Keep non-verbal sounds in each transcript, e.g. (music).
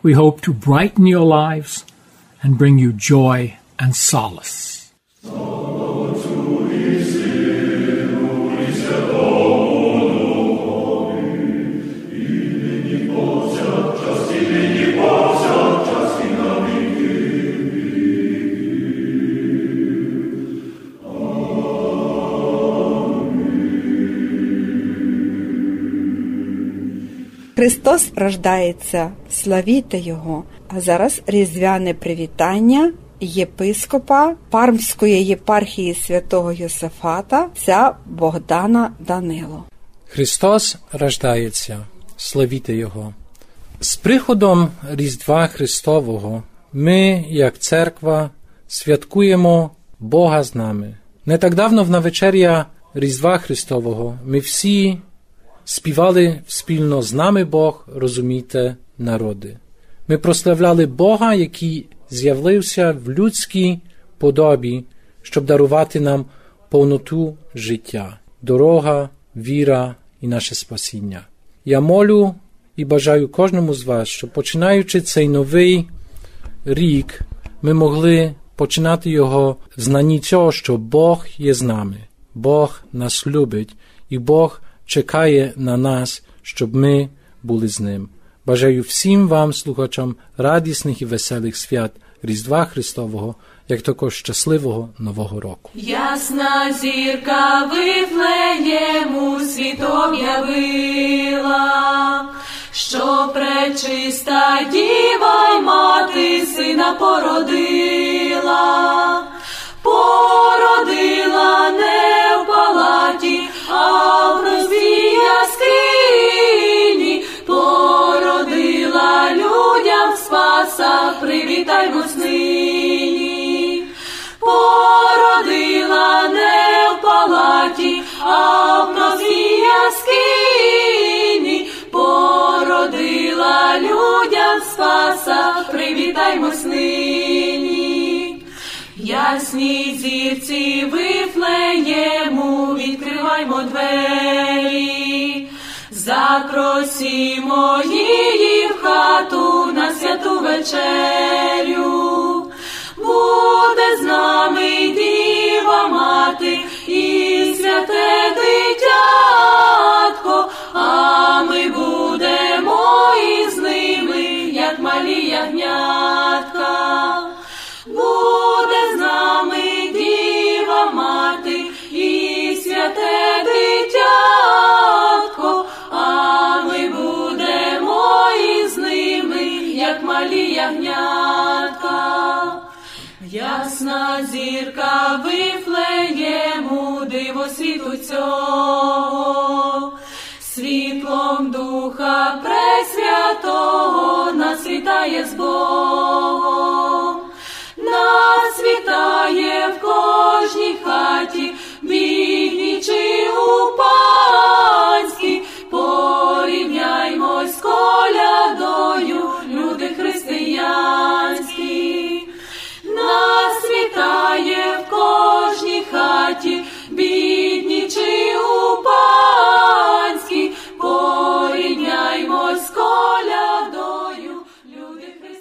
We hope to brighten your lives and bring you joy and solace. Христос рождається, славіте Його. А зараз різдвяне привітання єпископа Пармської єпархії святого Йосифата, ця Богдана Данило. Христос рождається, славіте Його. З приходом Різдва Христового ми, як церква, святкуємо Бога з нами. Не так давно в навечеря Різдва Христового ми всі співали спільно з нами Бог, розумійте, народи. Ми прославляли Бога, який з'явився в людській подобі, щоб дарувати нам повноту життя, дорога, віра і наше спасіння. Я молю і бажаю кожному з вас, щоб починаючи цей новий рік, ми могли починати його в знанні цього, що Бог є з нами, Бог нас любить і Бог чекає на нас, щоб ми були з ним. Бажаю всім вам, слухачам, радісних і веселих свят Різдва Христового, як також щасливого Нового року. Ясна зірка вифлеєму світом явила, що пречиста діва й мати сина породила, породила не в палаті, а в розбій яскині, породила людям спаса, привітаймо нині. Породила не в палаті, а в розбій яскині, породила людям спаса, привітаймо нині. Ясній зірці вифлеєму, відкриваймо двері, запросімо її в хату на святу вечерю. Буде з нами діва мати і святе дитятко, а ми будемо із ними, як малі ягнятка. Світу світлом Духа Пресвятого нас вітає з Богом, нас вітає в кожній хаті, бідній чи у панській, порівняймось з колядою, люди християнські. Нас вітає в кожній хаті,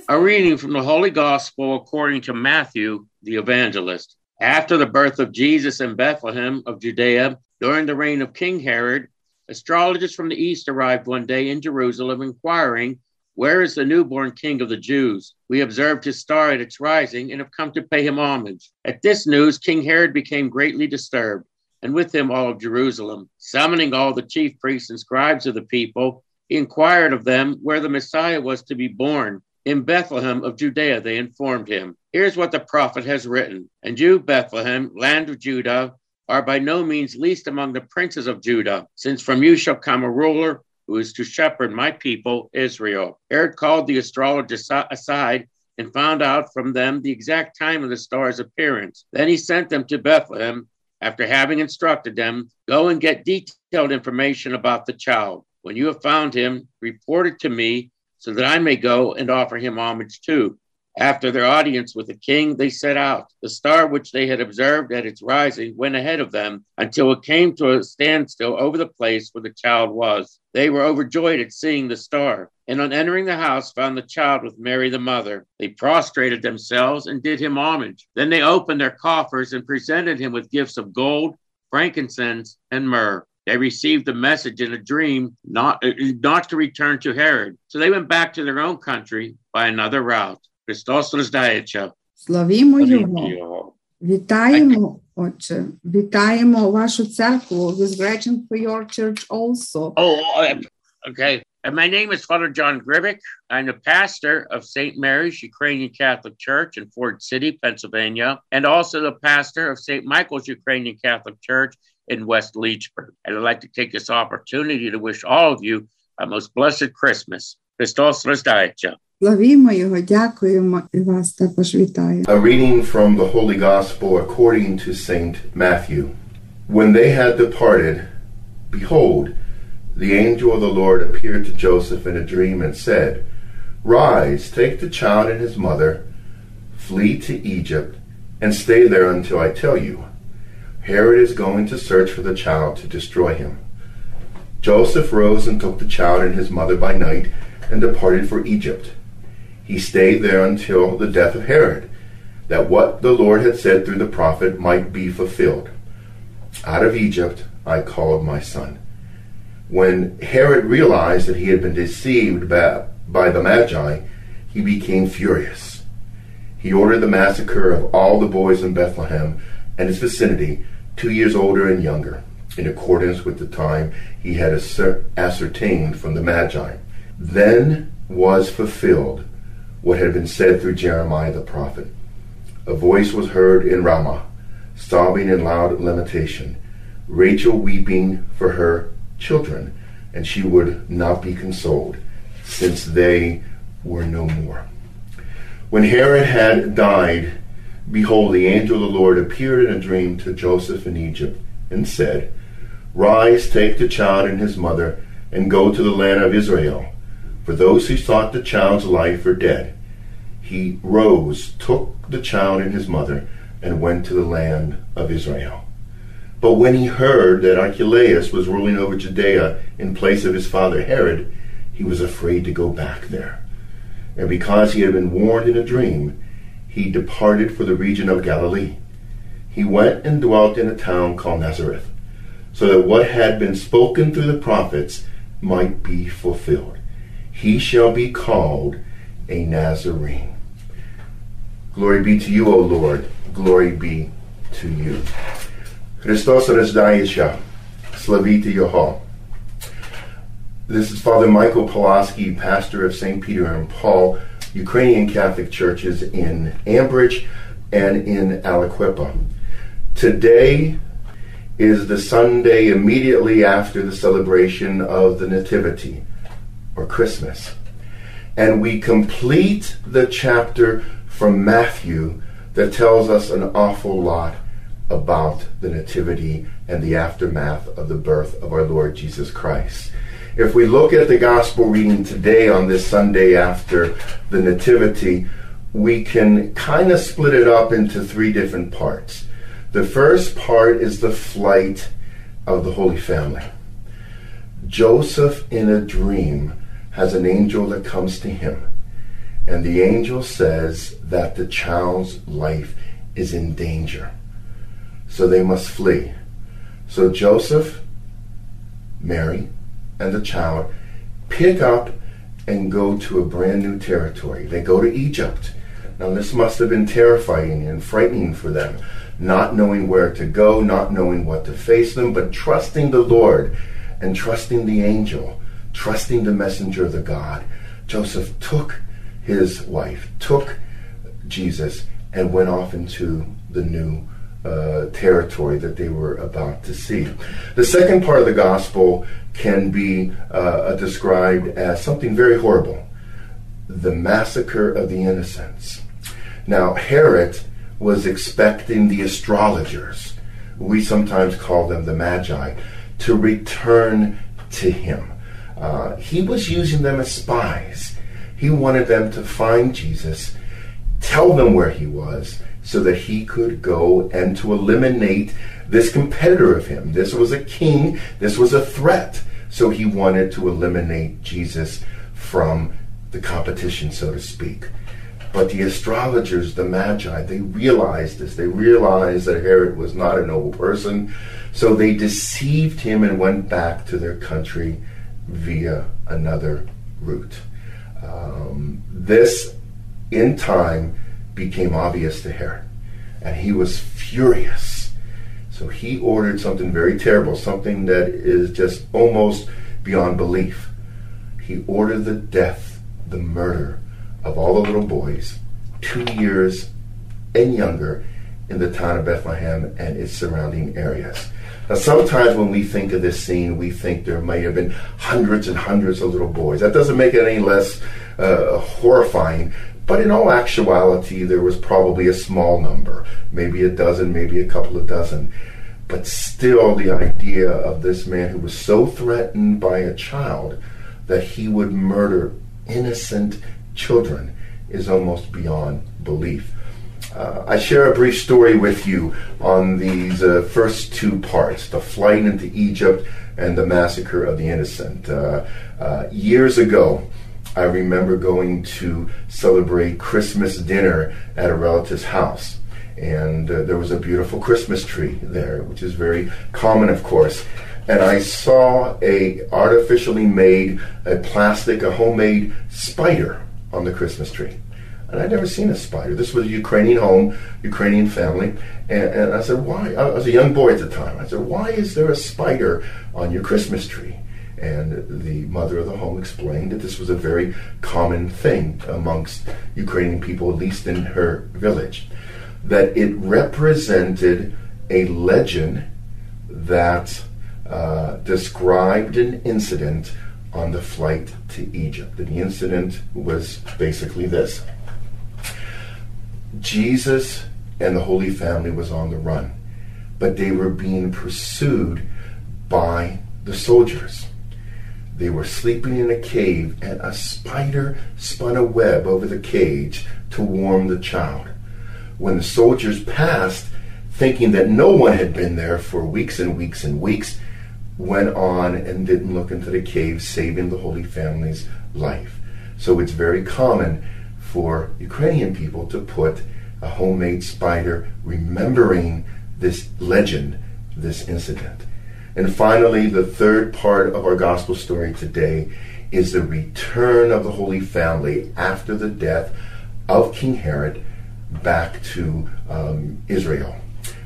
A reading from the Holy Gospel according to Matthew the Evangelist. After the birth of Jesus in Bethlehem of Judea, during the reign of King Herod, astrologers from the east arrived one day in Jerusalem inquiring, Where is the newborn king of the Jews? We observed his star at its rising and have come to pay him homage. At this news, King Herod became greatly disturbed and with them all of Jerusalem. Summoning all the chief priests and scribes of the people, he inquired of them where the Messiah was to be born. In Bethlehem of Judea, they informed him. Here's what the prophet has written And you, Bethlehem, land of Judah, are by no means least among the princes of Judah, since from you shall come a ruler who is to shepherd my people, Israel. Herod called the astrologers aside and found out from them the exact time of the star's appearance. Then he sent them to Bethlehem after having instructed them, Go and get detailed information about the child. When you have found him, report it to me so that I may go and offer him homage too. After their audience with the king, they set out. The star which they had observed at its rising went ahead of them until it came to a standstill over the place where the child was. They were overjoyed at seeing the star, and on entering the house found the child with Mary the mother. They prostrated themselves and did him homage. Then they opened their coffers and presented him with gifts of gold, frankincense, and myrrh they received a message in a dream not, eh, not to return to Herod. So they went back to their own country by another route. Христос рождається. Славімо Його. Вітаємо, Отче. Вітаємо вашу церкву. With gratitude for your church also. Oh, okay. And my name is Father John Grivick. I'm the pastor of St. Mary's Ukrainian Catholic Church in Ford City, Pennsylvania, and also the pastor of St. Michael's Ukrainian Catholic Church in West Leechburg. And I'd like to take this opportunity to wish all of you a most blessed Christmas. Христос рождається. Славімо Його, дякуємо і вас також вітаю. A reading from the Holy Gospel according to St. Matthew. When they had departed, behold, the angel of the Lord appeared to Joseph in a dream and said, Rise, take the child and his mother, flee to Egypt, and stay there until I tell you Herod is going to search for the child to destroy him. Joseph rose and took the child and his mother by night and departed for Egypt. he stayed there until the death of Herod, that what the Lord had said through the prophet might be fulfilled. Out of Egypt I called my son. When Herod realized that he had been deceived by, by the Magi, he became furious. He ordered the massacre of all the boys in Bethlehem and its vicinity two years older and younger, in accordance with the time he had ascertained from the Magi. Then was fulfilled what had been said through Jeremiah the prophet. A voice was heard in Ramah, sobbing in loud lamentation, Rachel weeping for her children, and she would not be consoled, since they were no more. When Herod had died, Behold, the angel of the Lord appeared in a dream to Joseph in Egypt and said, Rise, take the child and his mother, and go to the land of Israel. For those who sought the child's life are dead. He rose, took the child and his mother, and went to the land of Israel. But when he heard that Archelaus was ruling over Judea in place of his father Herod, he was afraid to go back there. And because he had been warned in a dream, he departed for the region of Galilee. He went and dwelt in a town called Nazareth, so that what had been spoken through the prophets might be fulfilled. He shall be called a Nazarene. Glory be to you, O Lord. Glory be to you. Christos Rezdaisha. Slavita Yoho. This is Father Michael Pulaski, pastor of St. Peter and Paul Ukrainian Catholic churches in Ambridge and in Aliquippa. Today is the Sunday immediately after the celebration of the Nativity, or Christmas. And we complete the chapter from Matthew that tells us an awful lot about the Nativity and the aftermath of the birth of our Lord Jesus Christ. If we look at the gospel reading today on this Sunday after the Nativity, we can kind of split it up into three different parts. The first part is the flight of the Holy Family. Joseph, in a dream, has an angel that comes to him and the angel says that the child's life is in danger. So they must flee. So Joseph, Mary, and the child pick up and go to a brand new territory. They go to Egypt. Now, this must have been terrifying and frightening for them, not knowing where to go, not knowing what to face them, but trusting the Lord and trusting the angel, trusting the messenger of the God. Joseph took his wife, took Jesus, and went off into the new uh, territory that they were about to see. The second part of the gospel can be uh, described as something very horrible the massacre of the innocents. Now, Herod was expecting the astrologers, we sometimes call them the Magi, to return to him. Uh, he was using them as spies. He wanted them to find Jesus, tell them where he was, so that he could go and to eliminate this competitor of him. This was a king, this was a threat. So he wanted to eliminate Jesus from the competition, so to speak. But the astrologers, the magi, they realized this. They realized that Herod was not a noble person. So they deceived him and went back to their country via another route. Um, this, in time, became obvious to Herod. And he was furious. So he ordered something very terrible, something that is just almost beyond belief. He ordered the death, the murder of all the little boys, two years and younger, in the town of Bethlehem and its surrounding areas. Now, sometimes when we think of this scene, we think there may have been hundreds and hundreds of little boys. That doesn't make it any less uh, horrifying, but in all actuality, there was probably a small number, maybe a dozen, maybe a couple of dozen. But still, the idea of this man who was so threatened by a child that he would murder innocent children is almost beyond belief. Uh, I share a brief story with you on these uh, first two parts the flight into Egypt and the massacre of the innocent. Uh, uh years ago, I remember going to celebrate Christmas dinner at a relative's house. And uh, there was a beautiful Christmas tree there, which is very common, of course. And I saw a artificially made, a plastic, a homemade spider on the Christmas tree. And I'd never seen a spider. This was a Ukrainian home, Ukrainian family. And, and I said, why? I was a young boy at the time. I said, why is there a spider on your Christmas tree? And the mother of the home explained that this was a very common thing amongst Ukrainian people, at least in her village, that it represented a legend that uh, described an incident on the flight to Egypt. And the incident was basically this Jesus and the Holy Family was on the run, but they were being pursued by the soldiers. They were sleeping in a cave, and a spider spun a web over the cage to warm the child. When the soldiers passed, thinking that no one had been there for weeks and weeks and weeks, went on and didn't look into the cave, saving the Holy Family's life. So it's very common for Ukrainian people to put a homemade spider remembering this legend, this incident. And finally, the third part of our gospel story today is the return of the Holy Family after the death of King Herod back to um, Israel.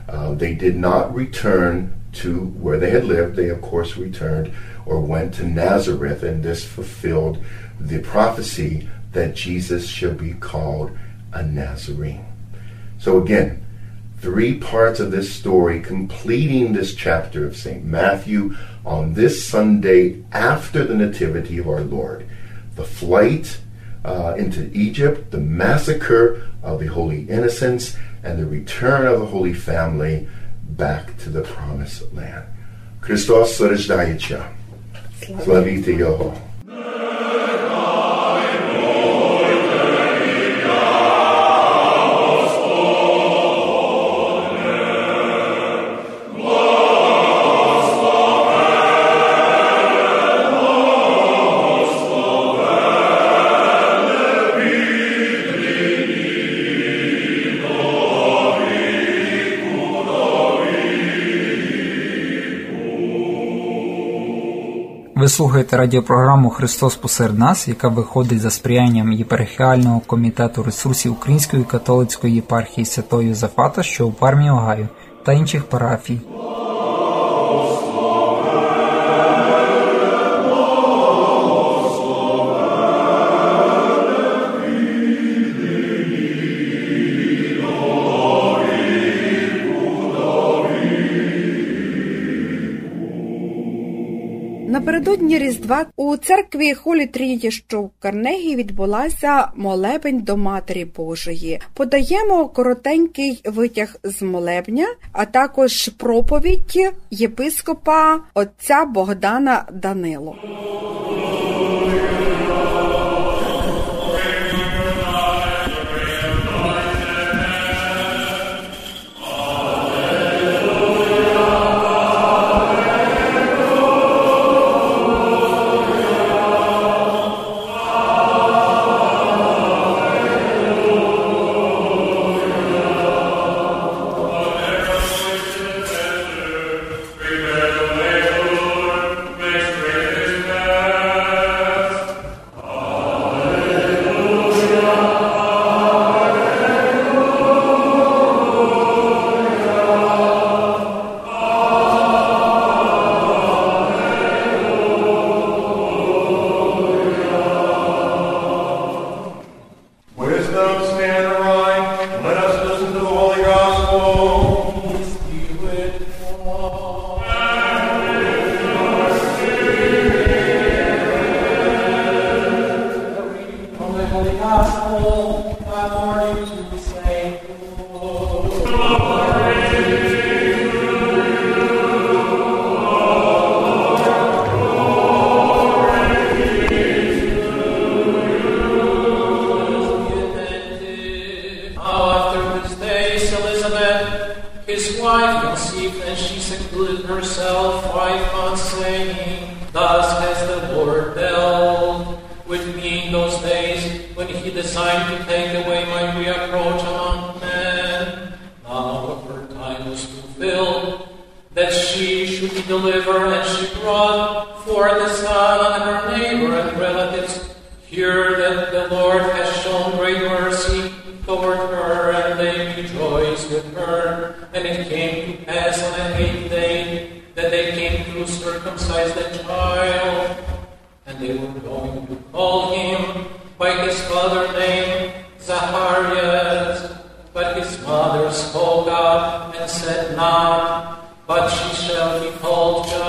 Uh, they did not return to where they had lived. They, of course, returned or went to Nazareth, and this fulfilled the prophecy that Jesus shall be called a Nazarene. So, again, three parts of this story completing this chapter of St. Matthew on this Sunday after the Nativity of our Lord. The flight uh, into Egypt, the massacre of the Holy Innocents, and the return of the Holy Family back to the Promised Land. Christos Sorejdajica. Slavite Jeho. Слухаєте радіопрограму Христос посеред нас, яка виходить за сприянням єпархіального комітету ресурсів Української католицької єпархії Святої Зафата, що у Пармі Огайо, та інших парафій. Напередодні Різдва у церкві Холі Трініті, що в Карнегі відбулася молебень до Матері Божої. Подаємо коротенький витяг з молебня, а також проповідь єпископа отця Богдана Данило. Elizabeth, his wife, conceived, and she secluded herself five months, saying, Thus has the Lord dealt with me in those days when he designed to take away my reapproach among men. Now her time was fulfilled, that she should be delivered, and she brought forth a son, and her neighbor and relatives. Hear that the Lord has shown great mercy toward her, with her. And it came to pass on the eighth day that they came to circumcise the child. And they were going to call him by his father's name, Zacharias. But his mother spoke up and said not, but she shall be called John.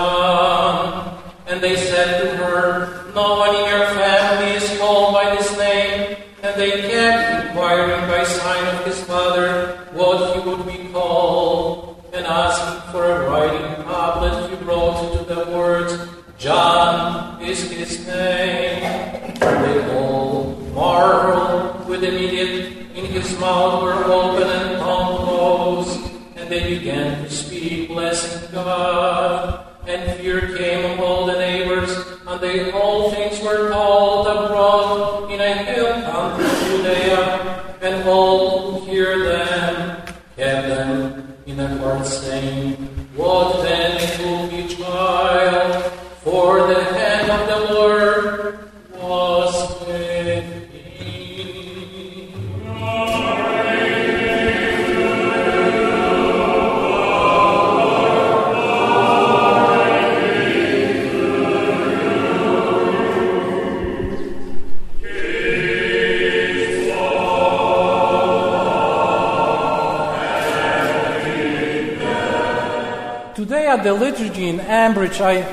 The liturgy in Ambridge, I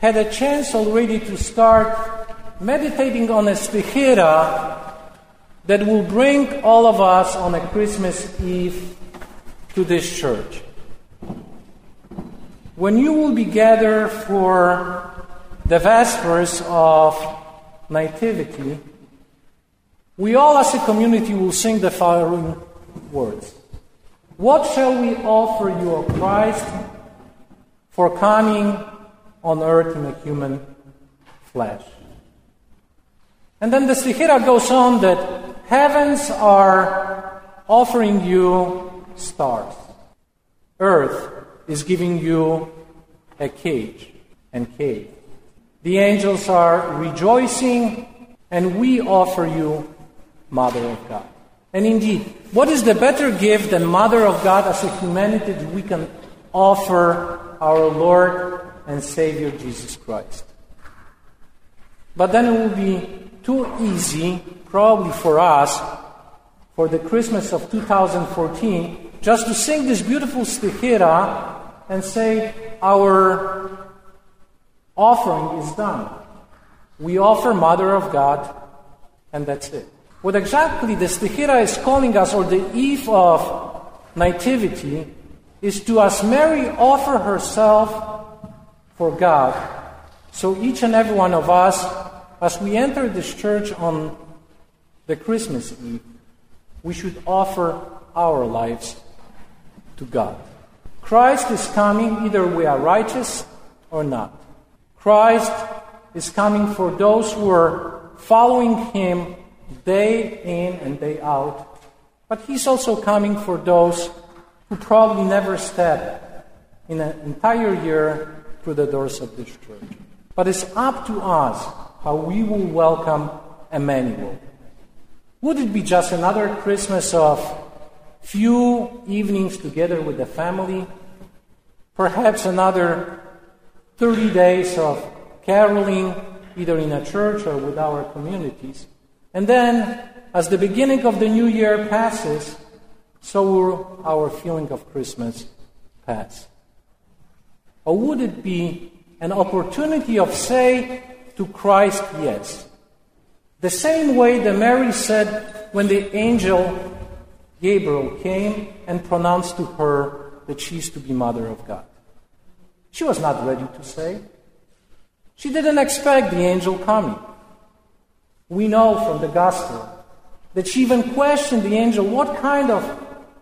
had a chance already to start meditating on a stichera that will bring all of us on a Christmas Eve to this church. When you will be gathered for the Vespers of Nativity, we all as a community will sing the following words. What shall we offer you, O Christ, for coming on earth in a human flesh? And then the Stichera goes on that heavens are offering you stars. Earth is giving you a cage and cave. The angels are rejoicing, and we offer you, Mother of God. And indeed, what is the better gift than Mother of God as a humanity that we can offer our Lord and Savior Jesus Christ? But then it will be too easy, probably for us, for the Christmas of 2014, just to sing this beautiful stichera and say, Our offering is done. We offer Mother of God, and that's it. What exactly the stichera is calling us, or the eve of nativity, is to, as Mary offer herself for God, so each and every one of us, as we enter this church on the Christmas Eve, we should offer our lives to God. Christ is coming either we are righteous or not. Christ is coming for those who are following Him day in and day out. But He's also coming for those who probably never step in an entire year through the doors of this church. But it's up to us how we will welcome Emmanuel. Would it be just another Christmas of few evenings together with the family? Perhaps another 30 days of caroling, either in a church or with our communities. And then, as the beginning of the new year passes, so will our feeling of Christmas pass. Or would it be an opportunity of say to Christ yes? The same way that Mary said when the angel Gabriel came and pronounced to her that she's to be mother of God. She was not ready to say. She didn't expect the angel coming. We know from the gospel that she even questioned the angel, What kind of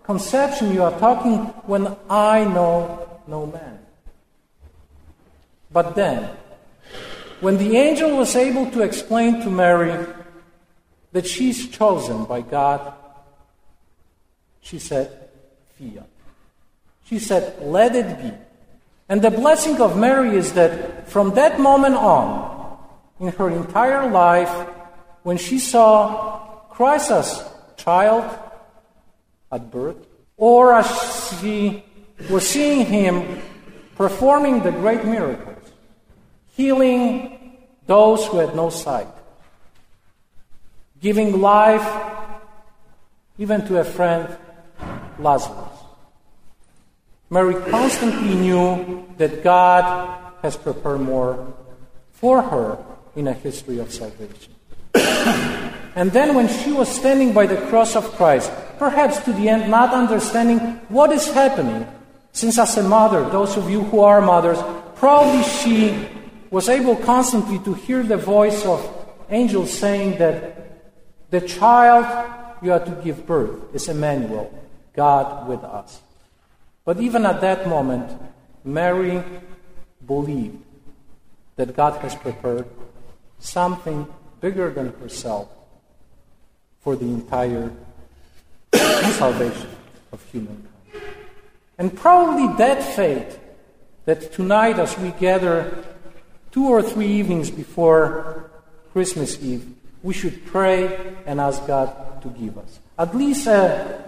conception you are talking when I know no man? But then, when the angel was able to explain to Mary that she's chosen by God, she said, Fiat. She said, Let it be. And the blessing of Mary is that from that moment on, in her entire life, when she saw Christ as child at birth, or as she was seeing him performing the great miracles, healing those who had no sight, giving life even to a friend, Lazarus. Mary constantly knew that God has prepared more for her in a history of salvation. (coughs) and then, when she was standing by the cross of Christ, perhaps to the end not understanding what is happening, since as a mother, those of you who are mothers, probably she was able constantly to hear the voice of angels saying that the child you are to give birth is Emmanuel, God with us. But even at that moment, Mary believed that God has prepared something bigger than herself for the entire (coughs) salvation of humankind. And probably that faith that tonight, as we gather two or three evenings before Christmas Eve, we should pray and ask God to give us. At least a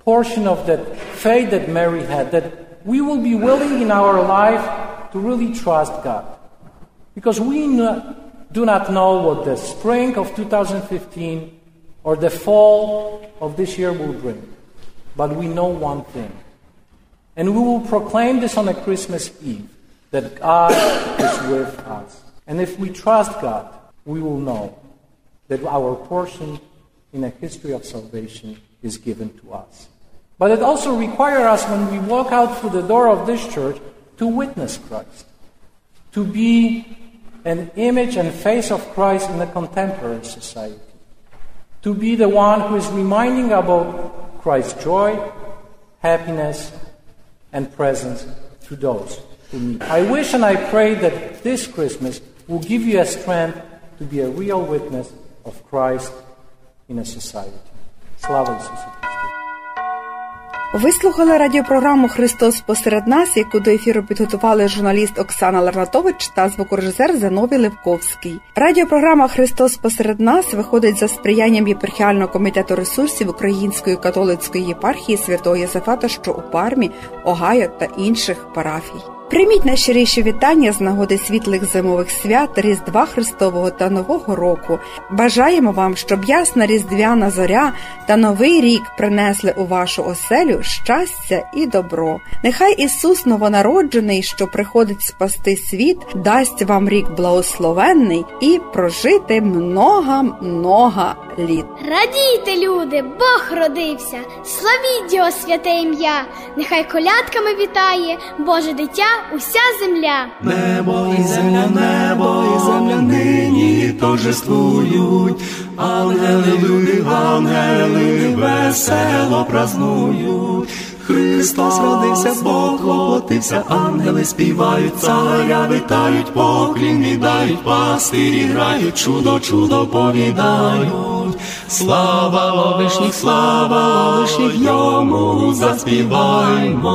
portion of that faith that Mary had, that we will be willing in our life to really trust God. Because we do not know what the spring of 2015 or the fall of this year will bring. But we know one thing. And we will proclaim this on a Christmas Eve that God is with us. And if we trust God, we will know that our portion in a history of salvation is given to us. But it also requires us, when we walk out through the door of this church, to witness Christ, to be an image and face of Christ in a contemporary society, to be the one who is reminding about Christ's joy, happiness, and presence to those. I wish and I pray that this Christmas will give you a strength to be a real witness of Christ in a society. Slava Isusu Ви слухали радіопрограму Христос посеред нас, яку до ефіру підготували журналіст Оксана Ларнатович та звукорежисер Зановій Левковський. Радіопрограма Христос посеред нас виходить за сприянням єпархіального комітету ресурсів Української католицької єпархії святого Єсафата, що у Пармі, Огайо та інших парафій. Прийміть найщиріші вітання з нагоди світлих зимових свят, Різдва Христового та Нового року. Бажаємо вам, щоб ясна різдвяна зоря та новий рік принесли у вашу оселю щастя і добро. Нехай Ісус новонароджений, що приходить спасти світ, дасть вам рік благословенний і прожити много-много літ. Радійте, люди, Бог родився, славіть його святе ім'я, нехай колядками вітає Боже дитя уся земля. Небо і земля, небо і земля нині торжествують, ангели, люди, ангели, весело празнують. Христос родився, Бог воплотився, ангели співають, царя витають, поклін віддають, пастирі грають, чудо, чудо повідають. Слава вишніх, слава вишніх, йому заспіваймо.